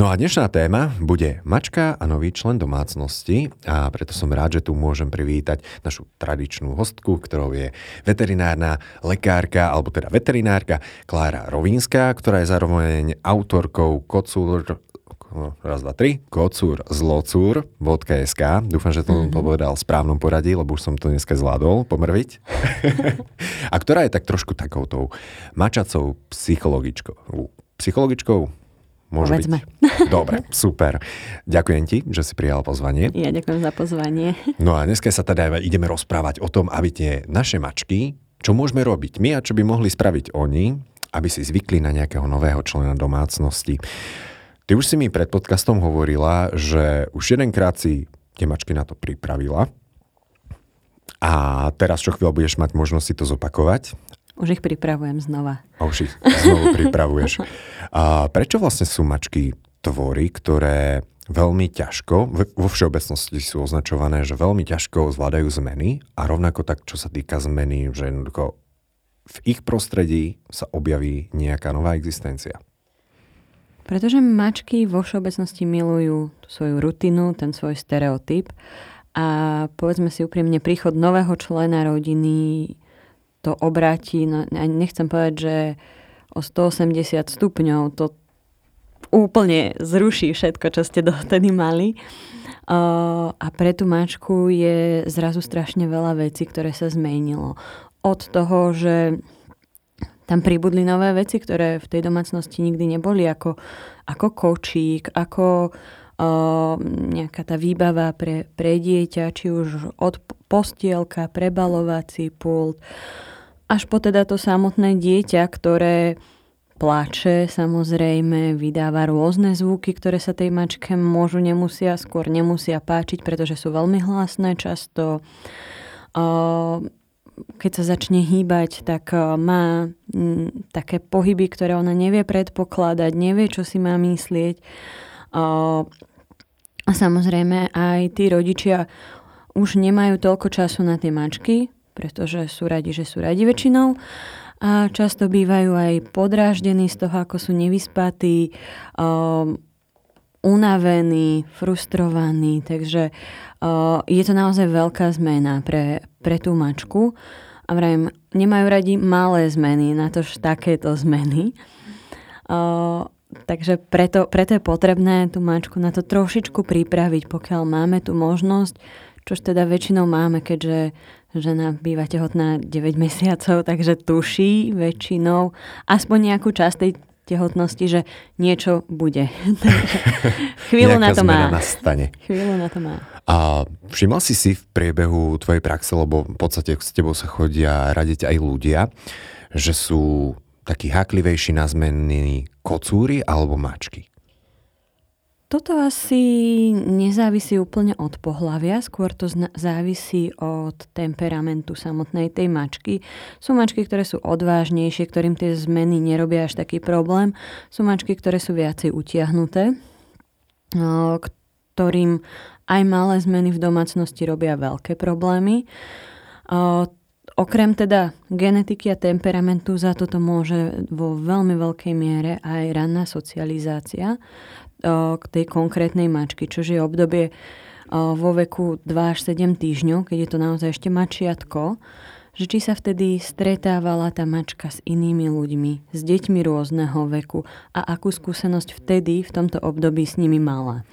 No a dnešná téma bude mačka a nový člen domácnosti a preto som rád, že tu môžem privítať našu tradičnú hostku, ktorou je veterinárna lekárka, alebo teda veterinárka Klára Rovínská, ktorá je zároveň autorkou Kocúr raz, dva, tri, kocúr zlocúr.sk. Dúfam, že to mm-hmm. povedal v správnom poradí, lebo už som to dneska zvládol pomrviť. a ktorá je tak trošku takoutou mačacou psychologičkou. Psychologičkou? Môže Povedzme. byť. Dobre, super. Ďakujem ti, že si prijal pozvanie. Ja ďakujem za pozvanie. No a dneska sa teda ideme rozprávať o tom, aby tie naše mačky, čo môžeme robiť my a čo by mohli spraviť oni, aby si zvykli na nejakého nového člena domácnosti. Ty už si mi pred podcastom hovorila, že už jedenkrát si tie mačky na to pripravila. A teraz čo chvíľu budeš mať možnosť si to zopakovať. Už ich pripravujem znova. A už ich znovu pripravuješ. A prečo vlastne sú mačky tvory, ktoré veľmi ťažko, vo všeobecnosti sú označované, že veľmi ťažko zvládajú zmeny a rovnako tak, čo sa týka zmeny, že jednoducho v ich prostredí sa objaví nejaká nová existencia. Pretože mačky vo všeobecnosti milujú svoju rutinu, ten svoj stereotyp a povedzme si úprimne, príchod nového člena rodiny to obráti, no, nechcem povedať, že o 180 stupňov to úplne zruší všetko, čo ste dotedy mali. a pre tú mačku je zrazu strašne veľa vecí, ktoré sa zmenilo. Od toho, že tam pribudli nové veci, ktoré v tej domácnosti nikdy neboli, ako, ako kočík, ako uh, nejaká tá výbava pre, pre dieťa, či už od postielka, prebalovací pult, uh, až po teda to samotné dieťa, ktoré plače, samozrejme, vydáva rôzne zvuky, ktoré sa tej mačke môžu, nemusia, skôr nemusia páčiť, pretože sú veľmi hlasné často. Keď sa začne hýbať, tak má také pohyby, ktoré ona nevie predpokladať, nevie, čo si má myslieť. A samozrejme aj tí rodičia už nemajú toľko času na tie mačky, pretože sú radi, že sú radi väčšinou a často bývajú aj podráždení z toho, ako sú nevyspatí, um, unavení, frustrovaní, takže uh, je to naozaj veľká zmena pre, pre tú mačku. A vrajím, nemajú radi malé zmeny, na to takéto zmeny. Uh, takže preto, preto je potrebné tú mačku na to trošičku pripraviť, pokiaľ máme tú možnosť, čož teda väčšinou máme, keďže žena býva tehotná 9 mesiacov, takže tuší väčšinou aspoň nejakú časť tej tehotnosti, že niečo bude. chvíľu na to má. Nastane. Chvíľu na to má. A všimla si si v priebehu tvojej praxe, lebo v podstate s tebou sa chodia radiť aj ľudia, že sú takí háklivejší na zmeny kocúry alebo mačky? Toto asi nezávisí úplne od pohľavia, skôr to závisí od temperamentu samotnej tej mačky. Sú mačky, ktoré sú odvážnejšie, ktorým tie zmeny nerobia až taký problém. Sú mačky, ktoré sú viacej utiahnuté, ktorým aj malé zmeny v domácnosti robia veľké problémy. Okrem teda genetiky a temperamentu za toto môže vo veľmi veľkej miere aj ranná socializácia k tej konkrétnej mačky, čo je obdobie vo veku 2 až 7 týždňov, keď je to naozaj ešte mačiatko, že či sa vtedy stretávala tá mačka s inými ľuďmi, s deťmi rôzneho veku a akú skúsenosť vtedy v tomto období s nimi mala.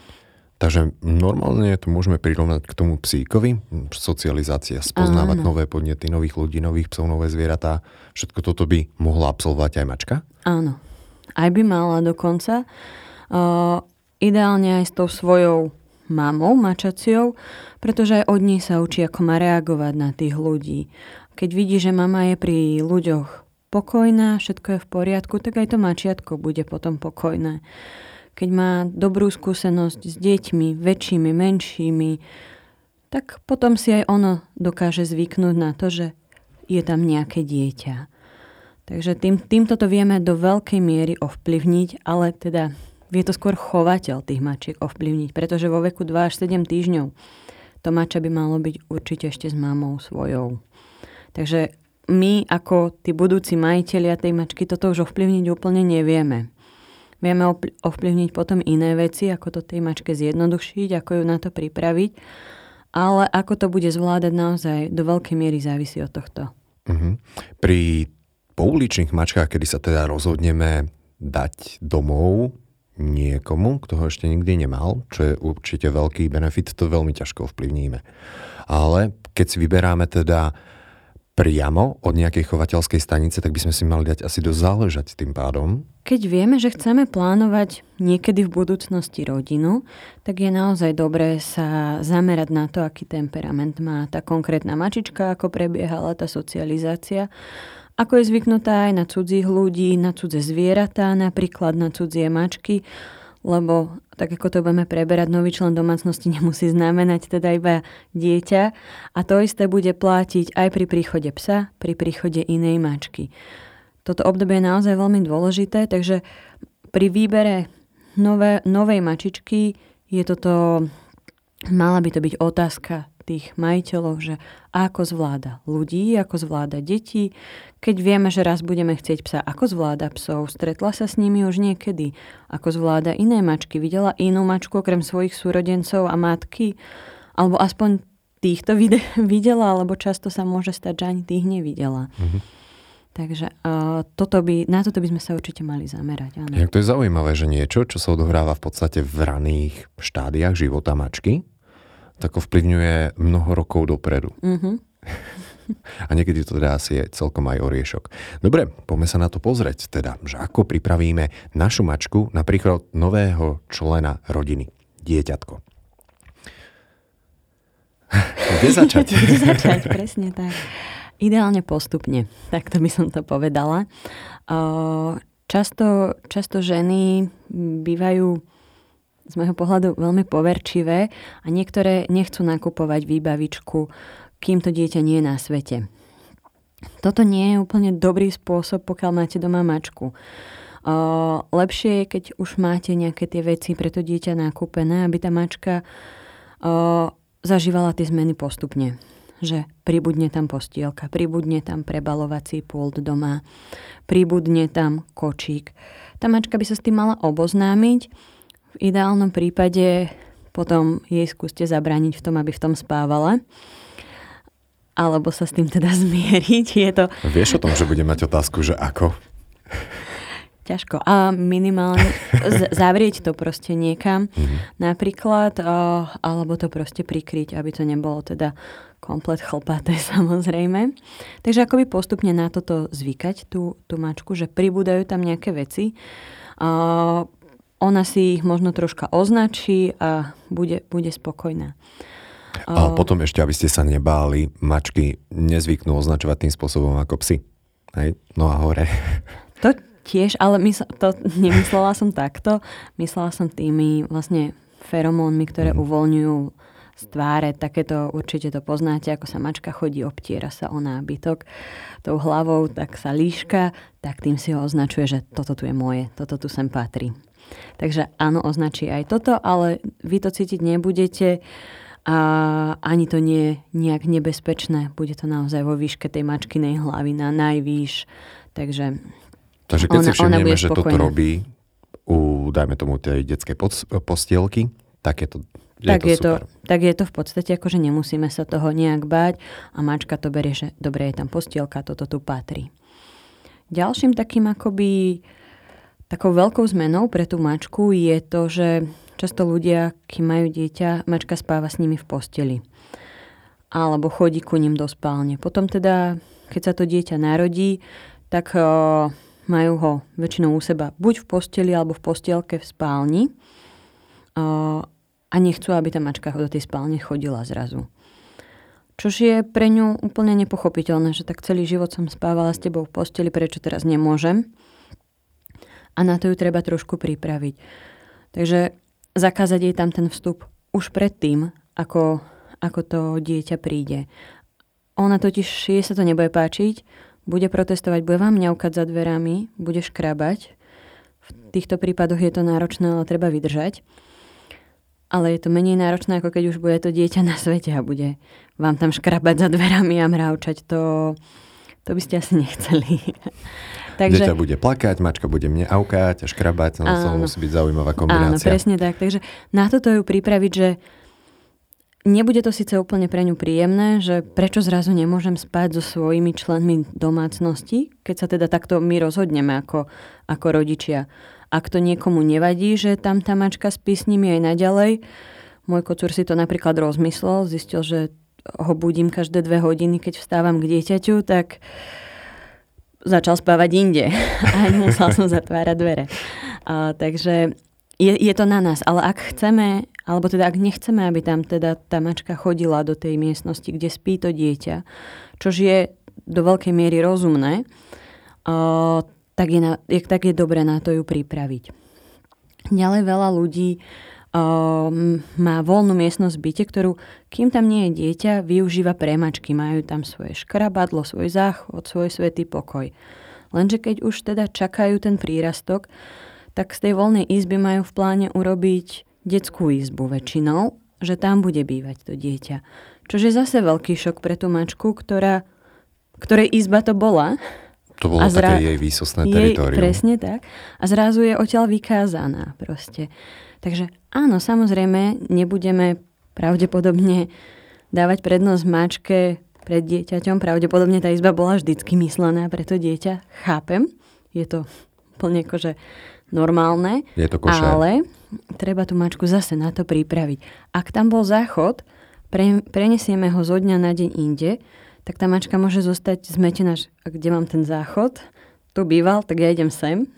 Takže normálne to môžeme prirovnať k tomu psíkovi, socializácia, spoznávať Áno. nové podnety, nových ľudí, nových psov, nové zvieratá. Všetko toto by mohla absolvovať aj mačka? Áno, aj by mala dokonca. Uh, ideálne aj s tou svojou mamou, mačaciou, pretože aj od nej sa učí, ako má reagovať na tých ľudí. Keď vidí, že mama je pri ľuďoch pokojná, všetko je v poriadku, tak aj to mačiatko bude potom pokojné. Keď má dobrú skúsenosť s deťmi, väčšími, menšími, tak potom si aj ono dokáže zvyknúť na to, že je tam nejaké dieťa. Takže tým, týmto to vieme do veľkej miery ovplyvniť, ale teda vie to skôr chovateľ tých mačiek ovplyvniť, pretože vo veku 2 až 7 týždňov to mača by malo byť určite ešte s mamou svojou. Takže my ako tí budúci majiteľia tej mačky toto už ovplyvniť úplne nevieme. Vieme ovplyvniť potom iné veci, ako to tej mačke zjednodušiť, ako ju na to pripraviť, ale ako to bude zvládať naozaj do veľkej miery závisí od tohto. Uh-huh. Pri pouličných mačkách, kedy sa teda rozhodneme dať domov niekomu, kto ho ešte nikdy nemal, čo je určite veľký benefit, to veľmi ťažko ovplyvníme. Ale keď si vyberáme teda priamo od nejakej chovateľskej stanice, tak by sme si mali dať asi dosť záležať tým pádom. Keď vieme, že chceme plánovať niekedy v budúcnosti rodinu, tak je naozaj dobré sa zamerať na to, aký temperament má tá konkrétna mačička, ako prebiehala tá socializácia ako je zvyknutá aj na cudzích ľudí, na cudze zvieratá, napríklad na cudzie mačky, lebo tak ako to budeme preberať, nový člen domácnosti nemusí znamenať teda iba dieťa a to isté bude platiť aj pri príchode psa, pri príchode inej mačky. Toto obdobie je naozaj veľmi dôležité, takže pri výbere nové, novej mačičky je toto, mala by to byť otázka tých majiteľov, že ako zvláda ľudí, ako zvláda deti. Keď vieme, že raz budeme chcieť psa, ako zvláda psov, stretla sa s nimi už niekedy, ako zvláda iné mačky, videla inú mačku okrem svojich súrodencov a matky, alebo aspoň týchto videla, alebo často sa môže stať, že ani tých nevidela. Mm-hmm. Takže uh, toto by, na toto by sme sa určite mali zamerať. Áno. Jak to je zaujímavé, že niečo, čo sa odohráva v podstate v raných štádiách života mačky, tak ovplyvňuje mnoho rokov dopredu. Mm-hmm. A niekedy to teda asi je celkom aj oriešok. Dobre, poďme sa na to pozrieť, teda, že ako pripravíme našu mačku na príklad nového člena rodiny, dieťatko. Kde začať? Kde začať, presne tak. Ideálne postupne, takto by som to povedala. Často, často ženy bývajú z môjho pohľadu veľmi poverčivé a niektoré nechcú nakupovať výbavičku, kým to dieťa nie je na svete. Toto nie je úplne dobrý spôsob, pokiaľ máte doma mačku. Uh, lepšie je, keď už máte nejaké tie veci pre to dieťa nakúpené, aby tá mačka uh, zažívala tie zmeny postupne. Že pribudne tam postielka, pribudne tam prebalovací pult doma, pribudne tam kočík. Tá mačka by sa s tým mala oboznámiť, v ideálnom prípade potom jej skúste zabrániť v tom, aby v tom spávala. Alebo sa s tým teda zmieriť. Je to... Vieš o tom, že bude mať otázku, že ako? Ťažko. A minimálne zavrieť to proste niekam. Mm-hmm. Napríklad, alebo to proste prikryť, aby to nebolo teda komplet chlpaté samozrejme. Takže akoby postupne na toto zvykať, tú, tú mačku, že pribúdajú tam nejaké veci ona si ich možno troška označí a bude, bude spokojná. A potom ešte, aby ste sa nebáli, mačky nezvyknú označovať tým spôsobom ako psy. Hej? No a hore. To tiež, ale mysl- to nemyslela som takto. Myslela som tými vlastne feromónmi, ktoré mm. uvoľňujú z tváre. Takéto určite to poznáte, ako sa mačka chodí, obtiera sa o nábytok tou hlavou, tak sa líška, tak tým si ho označuje, že toto tu je moje, toto tu sem patrí. Takže áno, označí aj toto, ale vy to cítiť nebudete a ani to nie je nejak nebezpečné. Bude to naozaj vo výške tej mačkinej hlavy na najvýš. Takže, Takže keď ona, si všimneme, že toto robí u, dajme tomu, tej detskej postielky, tak je to je tak, to je to, tak je to v podstate ako, že nemusíme sa toho nejak báť a mačka to berie, že dobre, je tam postielka, toto tu patrí. Ďalším takým akoby Takou veľkou zmenou pre tú mačku je to, že často ľudia, kým majú dieťa, mačka spáva s nimi v posteli. Alebo chodí ku ním do spálne. Potom teda, keď sa to dieťa narodí, tak uh, majú ho väčšinou u seba buď v posteli, alebo v postielke v spálni. Uh, a nechcú, aby tá mačka do tej spálne chodila zrazu. Čož je pre ňu úplne nepochopiteľné, že tak celý život som spávala s tebou v posteli, prečo teraz nemôžem a na to ju treba trošku pripraviť. Takže zakázať jej tam ten vstup už predtým, ako, ako to dieťa príde. Ona totiž, jej sa to nebude páčiť, bude protestovať, bude vám ňaukať za dverami, bude škrabať. V týchto prípadoch je to náročné, ale treba vydržať. Ale je to menej náročné, ako keď už bude to dieťa na svete a bude vám tam škrabať za dverami a mravčať. To, to by ste asi nechceli. Takže, Dieťa bude plakať, mačka bude mne aukať a škrabať, no to musí byť zaujímavá kombinácia. Áno, presne tak. Takže na toto ju pripraviť, že Nebude to síce úplne pre ňu príjemné, že prečo zrazu nemôžem spať so svojimi členmi domácnosti, keď sa teda takto my rozhodneme ako, ako rodičia. Ak to niekomu nevadí, že tam tá mačka spí s nimi aj naďalej, môj kocúr si to napríklad rozmyslel, zistil, že ho budím každé dve hodiny, keď vstávam k dieťaťu, tak začal spávať inde a musel som zatvárať dvere. A, takže je, je to na nás, ale ak chceme, alebo teda ak nechceme, aby tam teda tá mačka chodila do tej miestnosti, kde spí to dieťa, čož je do veľkej miery rozumné, uh, tak, je na, je, tak je dobré na to ju pripraviť. Ďalej veľa ľudí má voľnú miestnosť v byte, ktorú, kým tam nie je dieťa, využíva pre mačky. Majú tam svoje škrabadlo, svoj záchod, svoj svetý pokoj. Lenže keď už teda čakajú ten prírastok, tak z tej voľnej izby majú v pláne urobiť detskú izbu väčšinou, že tam bude bývať to dieťa. Čož je zase veľký šok pre tú mačku, ktorá, ktorej izba to bola. To bolo a zra- také jej výsostné teritorium. presne tak. A zrazu je odtiaľ vykázaná proste. Takže áno, samozrejme, nebudeme pravdepodobne dávať prednosť mačke pred dieťaťom. Pravdepodobne tá izba bola vždycky myslená pre to dieťa. Chápem. Je to plne akože normálne. Je to košer. Ale treba tú mačku zase na to pripraviť. Ak tam bol záchod, pre, prenesieme ho zo dňa na deň inde, tak tá mačka môže zostať zmetená, že kde mám ten záchod, tu býval, tak ja idem sem.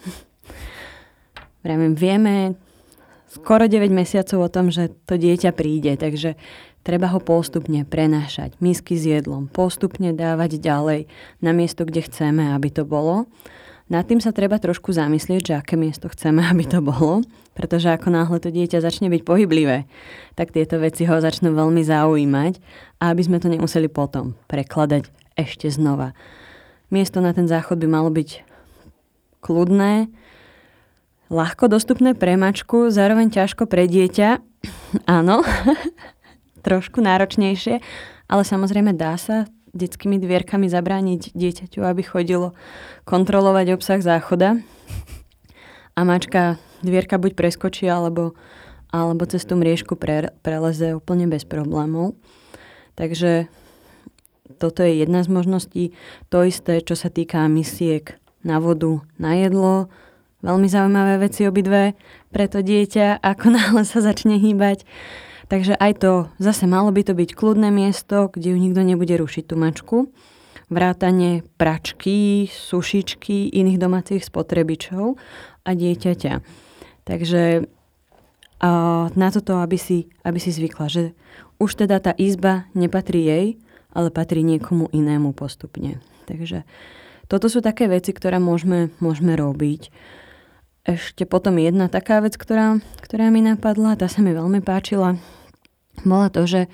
Vravím, vieme skoro 9 mesiacov o tom, že to dieťa príde, takže treba ho postupne prenášať, misky s jedlom, postupne dávať ďalej na miesto, kde chceme, aby to bolo. Nad tým sa treba trošku zamyslieť, že aké miesto chceme, aby to bolo, pretože ako náhle to dieťa začne byť pohyblivé, tak tieto veci ho začnú veľmi zaujímať a aby sme to nemuseli potom prekladať ešte znova. Miesto na ten záchod by malo byť kľudné, ľahko dostupné pre mačku, zároveň ťažko pre dieťa. Áno, trošku náročnejšie, ale samozrejme dá sa, detskými dvierkami zabrániť dieťaťu, aby chodilo kontrolovať obsah záchoda. A mačka dvierka buď preskočí, alebo, alebo cez tú mriežku pre, preleze úplne bez problémov. Takže toto je jedna z možností. To isté, čo sa týka misiek na vodu, na jedlo. Veľmi zaujímavé veci obidve pre to dieťa, ako náhle sa začne hýbať. Takže aj to, zase malo by to byť kľudné miesto, kde ju nikto nebude rušiť tú mačku. Vrátanie pračky, sušičky, iných domácich spotrebičov a dieťaťa. Takže na toto, aby si, aby si zvykla, že už teda tá izba nepatrí jej, ale patrí niekomu inému postupne. Takže toto sú také veci, ktoré môžeme, môžeme robiť. Ešte potom jedna taká vec, ktorá, ktorá mi napadla, tá sa mi veľmi páčila, bola to, že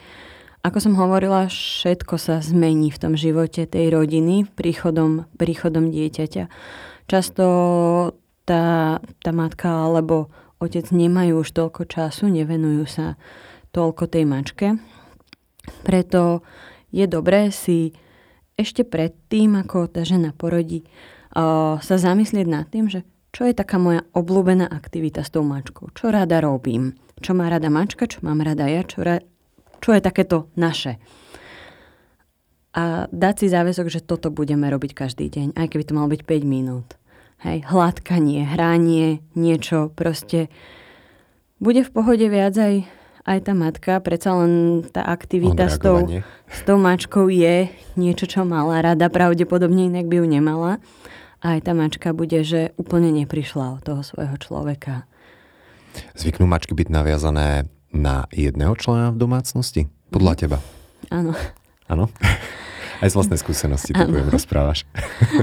ako som hovorila, všetko sa zmení v tom živote tej rodiny príchodom, príchodom dieťaťa. Často tá, tá matka alebo otec nemajú už toľko času, nevenujú sa toľko tej mačke. Preto je dobré si ešte predtým, ako tá žena porodí, sa zamyslieť nad tým, že čo je taká moja obľúbená aktivita s tou mačkou, čo rada robím čo má rada mačka, čo mám rada ja, čo, ra, čo je takéto naše. A dať si záväzok, že toto budeme robiť každý deň, aj keby to malo byť 5 minút. Hej, hladkanie, hranie, niečo, proste bude v pohode viac aj, aj tá matka, predsa len tá aktivita s tou, s tou mačkou je niečo, čo mala rada, pravdepodobne inak by ju nemala. A aj tá mačka bude, že úplne neprišla od toho svojho človeka. Zvyknú mačky byť naviazané na jedného člena v domácnosti? Podľa mhm. teba? Áno. Áno? Aj z vlastnej skúsenosti to poviem, rozprávaš.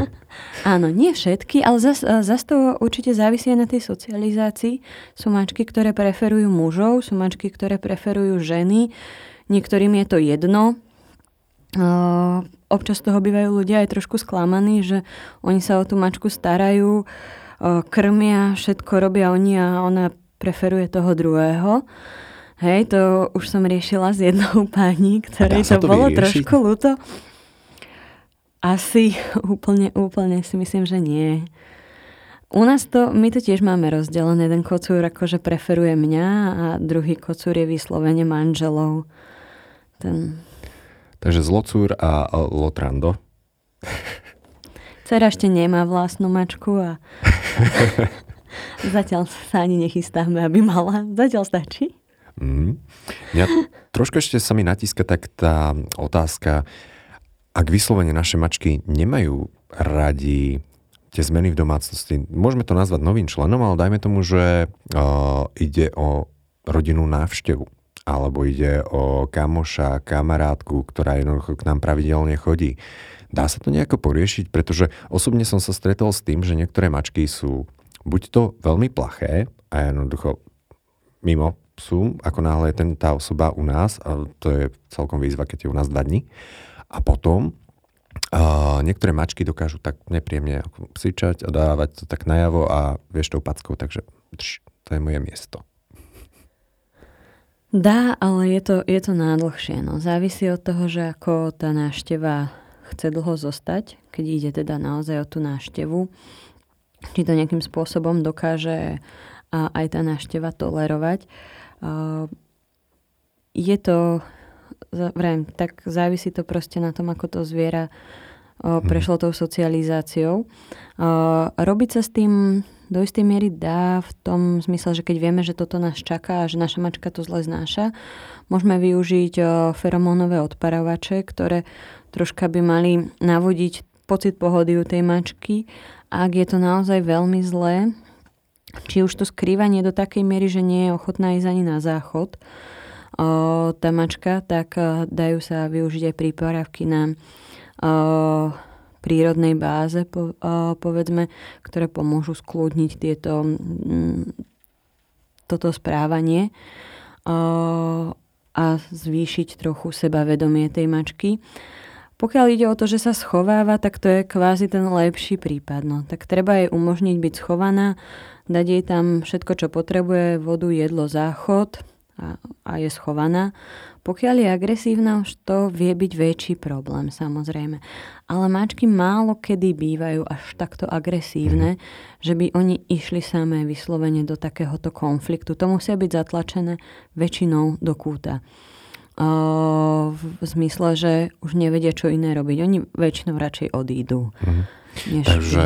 Áno, nie všetky, ale zase zas to určite závisí aj na tej socializácii. Sú mačky, ktoré preferujú mužov, sú mačky, ktoré preferujú ženy. Niektorým je to jedno. Občas toho bývajú ľudia aj trošku sklamaní, že oni sa o tú mačku starajú, krmia, všetko robia oni a ona preferuje toho druhého. Hej, to už som riešila s jednou pani, ktorej to, to bolo vyriešiť? trošku ľúto. Asi úplne, úplne si myslím, že nie. U nás to, my to tiež máme rozdelené. Jeden kocúr akože preferuje mňa a druhý kocúr je vyslovene manželov. Ten... Takže zlocúr a lotrando. Cera ešte nemá vlastnú mačku a zatiaľ sa ani nechystáme, aby mala. Zatiaľ stačí. Mm. Ja, trošku ešte sa mi natíska tak tá otázka, ak vyslovene naše mačky nemajú radi tie zmeny v domácnosti. Môžeme to nazvať novým členom, ale dajme tomu, že uh, ide o rodinnú návštevu alebo ide o kamoša, kamarátku, ktorá jednoducho k nám pravidelne chodí. Dá sa to nejako poriešiť? Pretože osobne som sa stretol s tým, že niektoré mačky sú buď to veľmi plaché a jednoducho mimo sú, ako náhle je ten, tá osoba u nás, a to je celkom výzva, keď je u nás dva dní. A potom Uh, niektoré mačky dokážu tak nepríjemne psičať a dávať to tak najavo a vieš tou packou, takže drž, to je moje miesto. Dá, ale je to, je to nádlhšie. No. Závisí od toho, že ako tá návšteva chce dlho zostať, keď ide teda naozaj o tú návštevu. Či to nejakým spôsobom dokáže a aj tá návšteva tolerovať. Je to vrajím, tak závisí to proste na tom, ako to zviera mhm. prešlo tou socializáciou. Robiť sa s tým do istej miery dá v tom zmysle, že keď vieme, že toto nás čaká a že naša mačka to zle znáša, môžeme využiť o, feromónové odparovače, ktoré troška by mali navodiť pocit pohody u tej mačky. Ak je to naozaj veľmi zlé, či už to skrývanie do takej miery, že nie je ochotná ísť ani na záchod, tá mačka, tak dajú sa využiť aj prípravky na prírodnej báze, povedzme, ktoré pomôžu skľudniť tieto, toto správanie a zvýšiť trochu sebavedomie tej mačky. Pokiaľ ide o to, že sa schováva, tak to je kvázi ten lepší prípad. No. Tak treba jej umožniť byť schovaná, dať jej tam všetko, čo potrebuje, vodu, jedlo, záchod, a, a je schovaná. Pokiaľ je agresívna, už to vie byť väčší problém, samozrejme. Ale mačky málo kedy bývajú až takto agresívne, mm. že by oni išli samé vyslovene do takéhoto konfliktu. To musia byť zatlačené väčšinou do kúta. O, v, zmysle, že už nevedia, čo iné robiť. Oni väčšinou radšej odídu. Mm. Než Takže...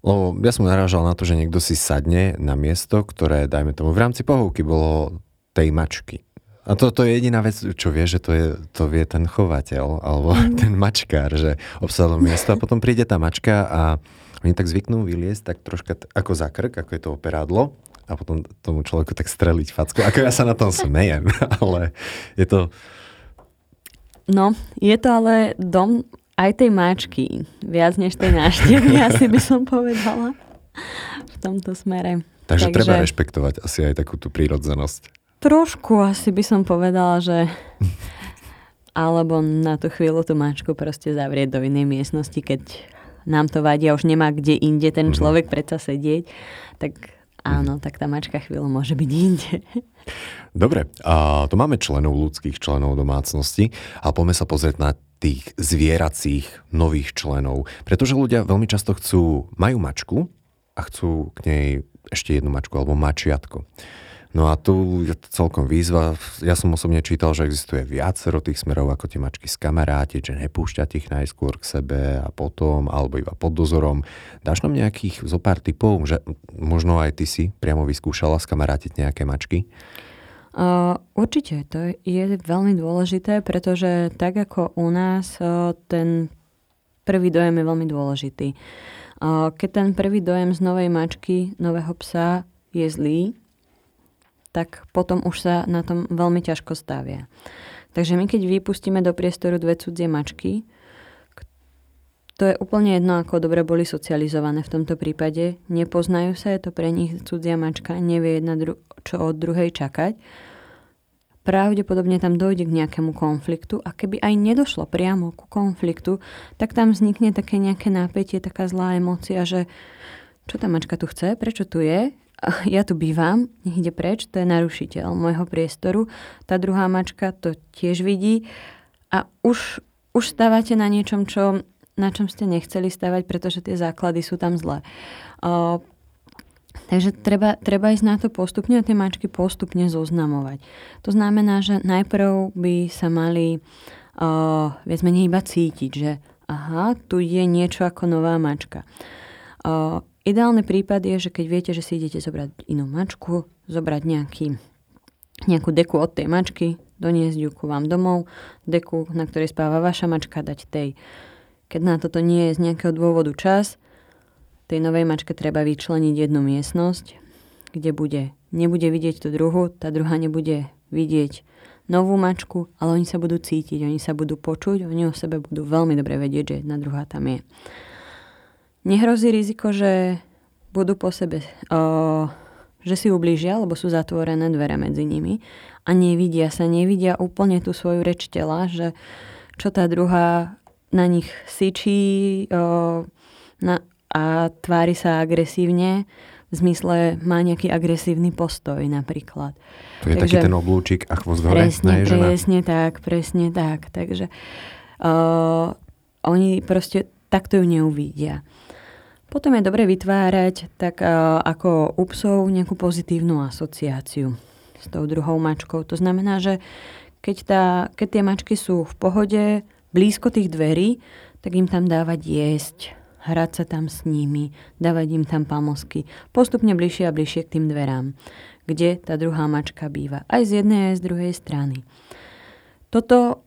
Lebo ja som narážal na to, že niekto si sadne na miesto, ktoré, dajme tomu, v rámci pohovky bolo tej mačky. A to, to je jediná vec, čo vie, že to, je, to vie ten chovateľ alebo mm. ten mačkár, že obsadol miesto a potom príde tá mačka a oni tak zvyknú vyliesť tak troška t- ako za krk, ako je to operádlo a potom tomu človeku tak streliť facku. Ako ja sa na tom smejem, ale je to... No, je to ale dom aj tej mačky, viac než tej náštevy, asi by som povedala v tomto smere. Takže, Takže treba rešpektovať asi aj takú tú prírodzenosť. Trošku asi by som povedala, že alebo na tú chvíľu tú mačku proste zavrieť do inej miestnosti, keď nám to vadí a už nemá kde inde ten mhm. človek predsa sedieť, tak áno, tak tá mačka chvíľu môže byť inde. Dobre, a to máme členov ľudských, členov domácnosti a poďme sa pozrieť na tých zvieracích nových členov, pretože ľudia veľmi často chcú, majú mačku a chcú k nej ešte jednu mačku alebo mačiatko. No a tu je to celkom výzva. Ja som osobne čítal, že existuje viacero tých smerov, ako tie mačky skamarátiť, že nepúšťať ich najskôr k sebe a potom, alebo iba pod dozorom. Dáš nám nejakých zo pár typov, že možno aj ty si priamo vyskúšala skamarátiť nejaké mačky? Uh, určite, to je veľmi dôležité, pretože tak ako u nás, uh, ten prvý dojem je veľmi dôležitý. Uh, keď ten prvý dojem z novej mačky, nového psa je zlý, tak potom už sa na tom veľmi ťažko stavia. Takže my keď vypustíme do priestoru dve cudzie mačky, to je úplne jedno, ako dobre boli socializované v tomto prípade. Nepoznajú sa, je to pre nich cudzia mačka, nevie jedna dru- čo od druhej čakať. pravdepodobne tam dojde k nejakému konfliktu a keby aj nedošlo priamo ku konfliktu, tak tam vznikne také nejaké napätie, taká zlá emócia, že čo tá mačka tu chce, prečo tu je, ja tu bývam, nech ide preč, to je narušiteľ môjho priestoru. Tá druhá mačka to tiež vidí a už, už stávate na niečom, čo, na čom ste nechceli stavať, pretože tie základy sú tam zlé. Uh, Takže treba, treba ísť na to postupne a tie mačky postupne zoznamovať. To znamená, že najprv by sa mali uh, viac menej iba cítiť, že aha, tu je niečo ako nová mačka. Uh, ideálny prípad je, že keď viete, že si idete zobrať inú mačku, zobrať nejaký, nejakú deku od tej mačky, doniesť ju ku vám domov, deku, na ktorej spáva vaša mačka, dať tej. Keď na toto nie je z nejakého dôvodu čas, tej novej mačke treba vyčleniť jednu miestnosť, kde bude, nebude vidieť tú druhu, tá druhá nebude vidieť novú mačku, ale oni sa budú cítiť, oni sa budú počuť, oni o sebe budú veľmi dobre vedieť, že jedna druhá tam je. Nehrozí riziko, že budú po sebe, o, že si ublížia, lebo sú zatvorené dvere medzi nimi a nevidia sa, nevidia úplne tú svoju reč tela, že čo tá druhá na nich syčí, o, na, a tvári sa agresívne, v zmysle má nejaký agresívny postoj napríklad. To je Takže, taký ten oblúčik a chvost hore presne, presne tak, presne tak. Takže uh, oni proste takto ju neuvidia. Potom je dobre vytvárať tak uh, ako u psov nejakú pozitívnu asociáciu s tou druhou mačkou. To znamená, že keď, tá, keď tie mačky sú v pohode, blízko tých dverí, tak im tam dávať jesť, hrať sa tam s nimi, dávať im tam pamosky, postupne bližšie a bližšie k tým dverám, kde tá druhá mačka býva, aj z jednej, aj z druhej strany. Toto,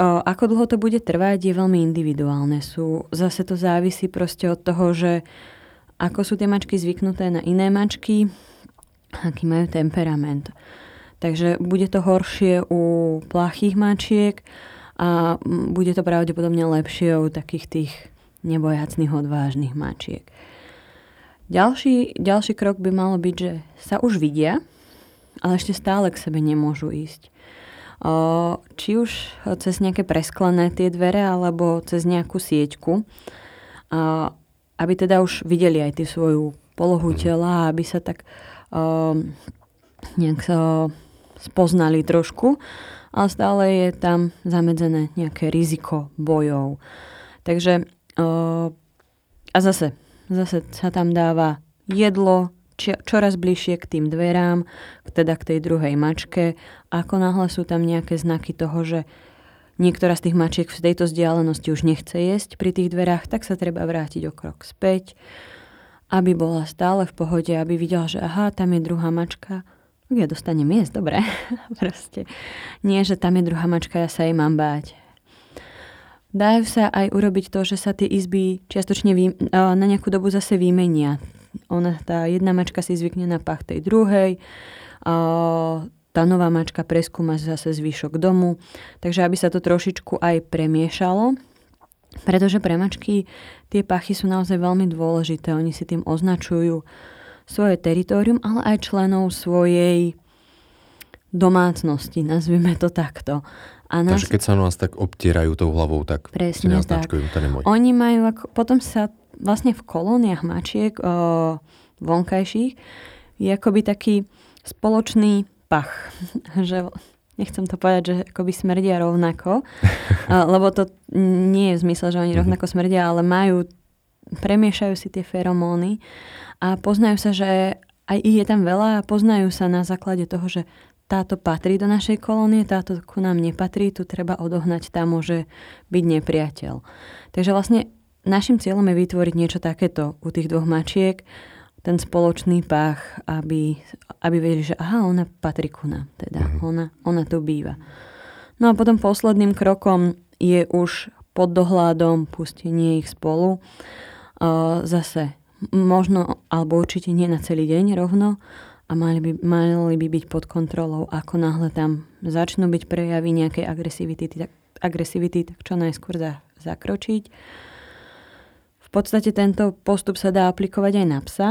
ako dlho to bude trvať, je veľmi individuálne. Sú, zase to závisí proste od toho, že ako sú tie mačky zvyknuté na iné mačky, aký majú temperament. Takže bude to horšie u plachých mačiek a bude to pravdepodobne lepšie u takých tých nebojacných, odvážnych mačiek. Ďalší, ďalší krok by malo byť, že sa už vidia, ale ešte stále k sebe nemôžu ísť. Či už cez nejaké presklené tie dvere, alebo cez nejakú sieťku, aby teda už videli aj tú svoju polohu mhm. tela, aby sa tak nejak sa spoznali trošku, ale stále je tam zamedzené nejaké riziko bojov. Takže a zase, zase sa tam dáva jedlo čoraz bližšie k tým dverám, teda k tej druhej mačke. Ako náhle sú tam nejaké znaky toho, že niektorá z tých mačiek v tejto vzdialenosti už nechce jesť pri tých dverách, tak sa treba vrátiť o krok späť, aby bola stále v pohode, aby videla, že aha, tam je druhá mačka, ja dostanem jesť, dobre. Proste. Nie, že tam je druhá mačka, ja sa jej mám báť. Dajú sa aj urobiť to, že sa tie izby čiastočne vý, na nejakú dobu zase vymenia. Ona, tá jedna mačka si zvykne na pach tej druhej, a tá nová mačka preskúma zase zvyšok domu. Takže aby sa to trošičku aj premiešalo, pretože pre mačky tie pachy sú naozaj veľmi dôležité. Oni si tým označujú svoje teritorium, ale aj členov svojej domácnosti, nazvime to takto. A nás... Takže keď sa nás tak obtierajú tou hlavou, tak Presne si tak. to nemoj. Oni majú, ako, potom sa vlastne v kolóniách mačiek o, vonkajších je akoby taký spoločný pach. že nechcem to povedať, že akoby smrdia rovnako, lebo to nie je v zmysle, že oni mhm. rovnako smrdia, ale majú, premiešajú si tie feromóny a poznajú sa, že aj ich je tam veľa a poznajú sa na základe toho, že táto patrí do našej kolónie, táto ku nám nepatrí, tu treba odohnať, tá môže byť nepriateľ. Takže vlastne našim cieľom je vytvoriť niečo takéto u tých dvoch mačiek, ten spoločný pách, aby, aby vedeli, že aha, ona patrí ku nám, teda uh-huh. ona, ona tu býva. No a potom posledným krokom je už pod dohľadom pustenie ich spolu. Uh, zase možno, alebo určite nie na celý deň rovno, a mali by, mali by byť pod kontrolou. Ako náhle tam začnú byť prejavy nejakej agresivity, tak, agresivity, tak čo najskôr za, zakročiť. Podstate tento postup sa dá aplikovať aj na psa.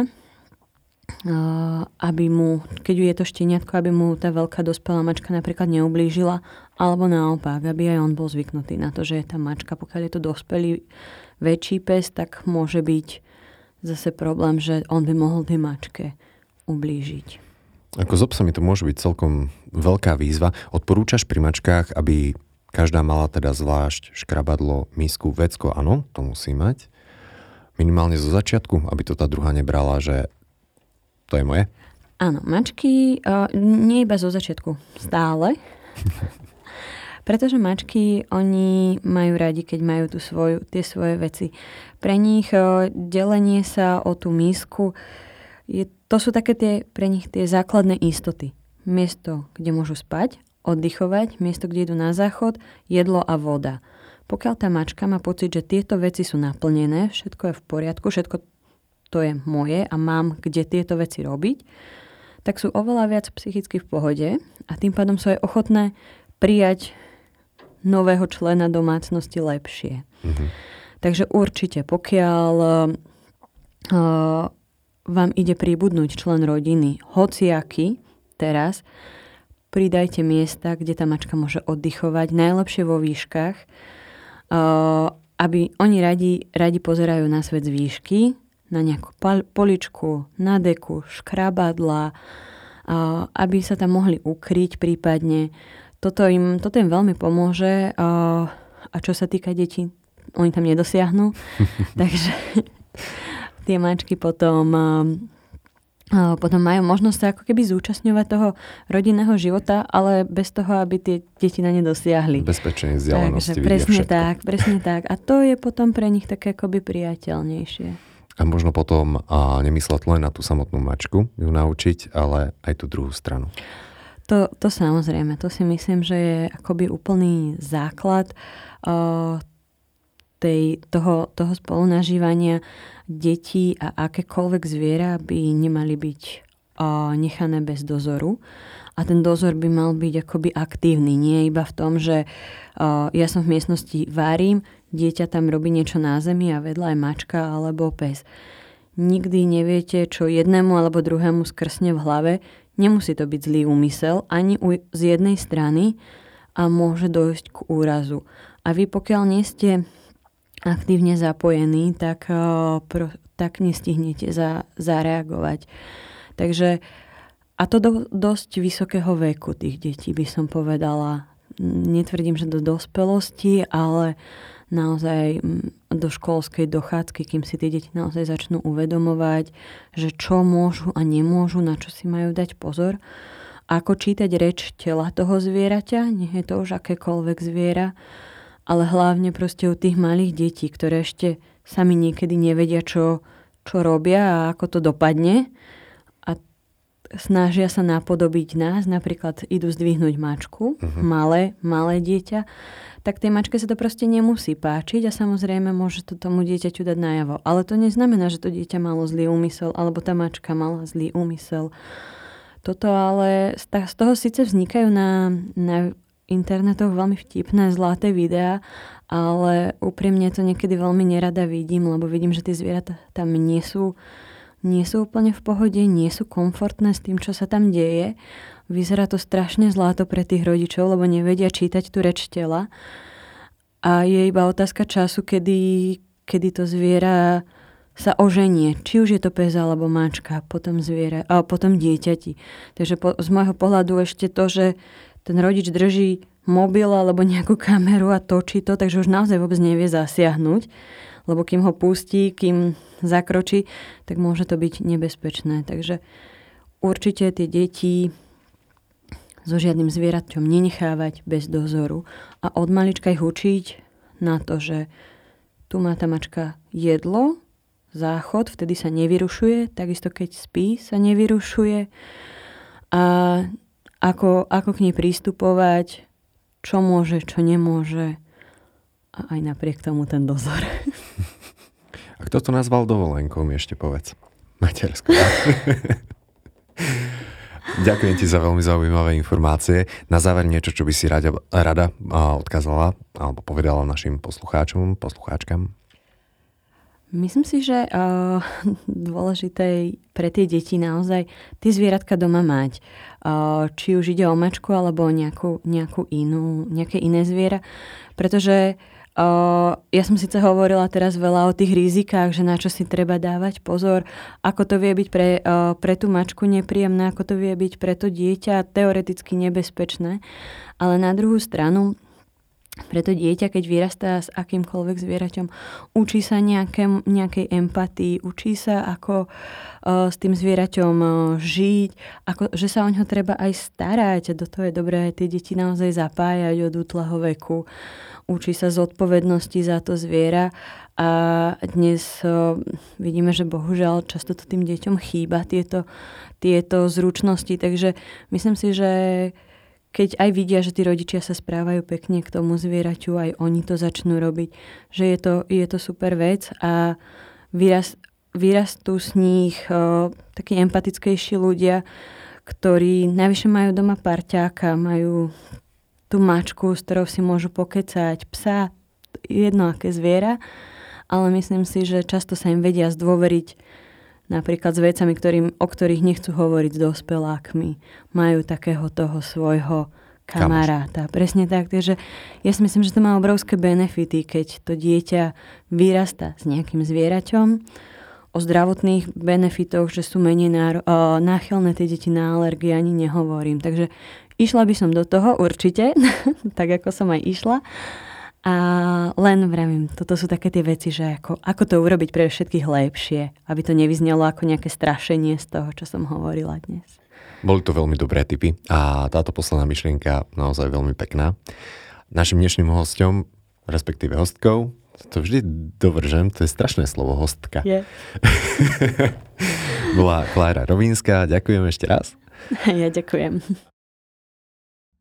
aby mu, keď je to šteniatko, aby mu tá veľká dospelá mačka napríklad neublížila, alebo naopak, aby aj on bol zvyknutý na to, že je tá mačka. Pokiaľ je to dospelý väčší pes, tak môže byť zase problém, že on by mohol tej mačke ublížiť. Ako s obsami to môže byť celkom veľká výzva. Odporúčaš pri mačkách, aby každá mala teda zvlášť škrabadlo, misku, vecko? Áno, to musí mať. Minimálne zo začiatku, aby to tá druhá nebrala, že to je moje? Áno, mačky uh, nie iba zo začiatku, stále. Pretože mačky, oni majú radi, keď majú tu svoju, tie svoje veci. Pre nich uh, delenie sa o tú misku, je, to sú také tie, pre nich tie základné istoty. Miesto, kde môžu spať, oddychovať, miesto, kde idú na záchod, jedlo a voda. Pokiaľ tá mačka má pocit, že tieto veci sú naplnené, všetko je v poriadku, všetko to je moje a mám kde tieto veci robiť, tak sú oveľa viac psychicky v pohode a tým pádom sú aj ochotné prijať nového člena domácnosti lepšie. Mm-hmm. Takže určite, pokiaľ uh, vám ide príbudnúť člen rodiny, hociaký teraz, pridajte miesta, kde tá mačka môže oddychovať, najlepšie vo výškach, aby oni radi, radi pozerajú na svet z výšky, na nejakú poličku, na deku, škrabadla, aby sa tam mohli ukryť prípadne. Toto im, toto im veľmi pomôže a čo sa týka detí, oni tam nedosiahnu. Takže tie mačky potom potom majú možnosť sa ako keby zúčastňovať toho rodinného života, ale bez toho, aby tie deti na ne dosiahli. Bezpečnej vzdialenosti Takže presne všetko. tak, presne tak. A to je potom pre nich také akoby priateľnejšie. A možno potom a nemysleť len na tú samotnú mačku, ju naučiť, ale aj tú druhú stranu. To, to samozrejme, to si myslím, že je akoby úplný základ uh, tej, toho, toho spolunažívania detí a akékoľvek zviera by nemali byť uh, nechané bez dozoru. A ten dozor by mal byť akoby aktívny, nie iba v tom, že uh, ja som v miestnosti varím, dieťa tam robí niečo na zemi a vedľa je mačka alebo pes. Nikdy neviete, čo jednému alebo druhému skrsne v hlave. Nemusí to byť zlý úmysel ani z jednej strany a môže dojsť k úrazu. A vy pokiaľ nie ste aktívne zapojení, tak, pro, tak nestihnete za, zareagovať. Takže a to do dosť vysokého veku tých detí by som povedala. Netvrdím, že do dospelosti, ale naozaj mm, do školskej dochádzky, kým si tie deti naozaj začnú uvedomovať, že čo môžu a nemôžu, na čo si majú dať pozor. Ako čítať reč tela toho zvieraťa, nie je to už akékoľvek zviera, ale hlavne proste u tých malých detí, ktoré ešte sami niekedy nevedia, čo, čo robia a ako to dopadne a snažia sa napodobiť nás, napríklad idú zdvihnúť mačku, uh-huh. malé, malé dieťa, tak tej mačke sa to proste nemusí páčiť a samozrejme môže to tomu dieťaťu dať najavo. Ale to neznamená, že to dieťa malo zlý úmysel alebo tá mačka mala zlý úmysel. Toto ale z toho síce vznikajú na, na internetoch veľmi vtipné, zlaté videá, ale úprimne to niekedy veľmi nerada vidím, lebo vidím, že tie zvieratá tam nie sú, nie sú úplne v pohode, nie sú komfortné s tým, čo sa tam deje Vyzerá to strašne zlato pre tých rodičov, lebo nevedia čítať tú reč tela. A je iba otázka času, kedy, kedy to zviera sa oženie, či už je to pes alebo mačka, potom zviera, a potom dieťati. Takže po, z môjho pohľadu ešte to, že ten rodič drží mobil alebo nejakú kameru a točí to, takže už naozaj vôbec nevie zasiahnuť, lebo kým ho pustí, kým zakročí, tak môže to byť nebezpečné. Takže určite tie deti so žiadnym zvieraťom nenechávať bez dozoru a od malička ich učiť na to, že tu má tá mačka jedlo, záchod, vtedy sa nevyrušuje, takisto keď spí sa nevyrušuje a ako, ako k nej prístupovať, čo môže, čo nemôže a aj napriek tomu ten dozor. A kto to nazval dovolenkou, mi ešte povedz. Matersko. Ďakujem ti za veľmi zaujímavé informácie. Na záver niečo, čo by si rada, rada odkázala alebo povedala našim poslucháčom, poslucháčkam? Myslím si, že uh, dôležité pre tie deti naozaj tie zvieratka doma mať. Či už ide o mačku alebo o nejakú, nejakú inú, nejaké iné zviera. Pretože ja som síce hovorila teraz veľa o tých rizikách, že na čo si treba dávať pozor, ako to vie byť pre, pre tú mačku nepríjemné, ako to vie byť pre to dieťa teoreticky nebezpečné. Ale na druhú stranu preto dieťa, keď vyrastá s akýmkoľvek zvieraťom, učí sa nejaké, nejakej empatii, učí sa, ako uh, s tým zvieraťom uh, žiť, ako, že sa o ňo treba aj starať. Do toho je dobré tie deti naozaj zapájať od útleho veku. Učí sa zodpovednosti za to zviera a dnes uh, vidíme, že bohužiaľ často to tým deťom chýba, tieto, tieto zručnosti. Takže myslím si, že keď aj vidia, že tí rodičia sa správajú pekne k tomu zvieraťu, aj oni to začnú robiť, že je to, je to super vec a vyrast, vyrastú z nich uh, takí empatickejší ľudia, ktorí najvyššie majú doma parťáka, majú tú mačku, s ktorou si môžu pokecať, psa, jedno aké zviera, ale myslím si, že často sa im vedia zdôveriť napríklad s vecami, ktorým, o ktorých nechcú hovoriť s dospelákmi. Majú takého toho svojho kamaráta. Kamoš. Presne tak. Takže ja si myslím, že to má obrovské benefity, keď to dieťa vyrasta s nejakým zvieraťom. O zdravotných benefitoch, že sú menej náro- náchylné tie deti na alergie, ani nehovorím. Takže išla by som do toho určite, tak ako som aj išla. A len vravím, toto sú také tie veci, že ako, ako to urobiť pre všetkých lepšie, aby to nevyznelo ako nejaké strašenie z toho, čo som hovorila dnes. Boli to veľmi dobré tipy a táto posledná myšlienka naozaj veľmi pekná. Našim dnešným hostom, respektíve hostkou, to vždy dovržem, to je strašné slovo hostka. Je. Bola Klára Rovínska, ďakujem ešte raz. Ja ďakujem.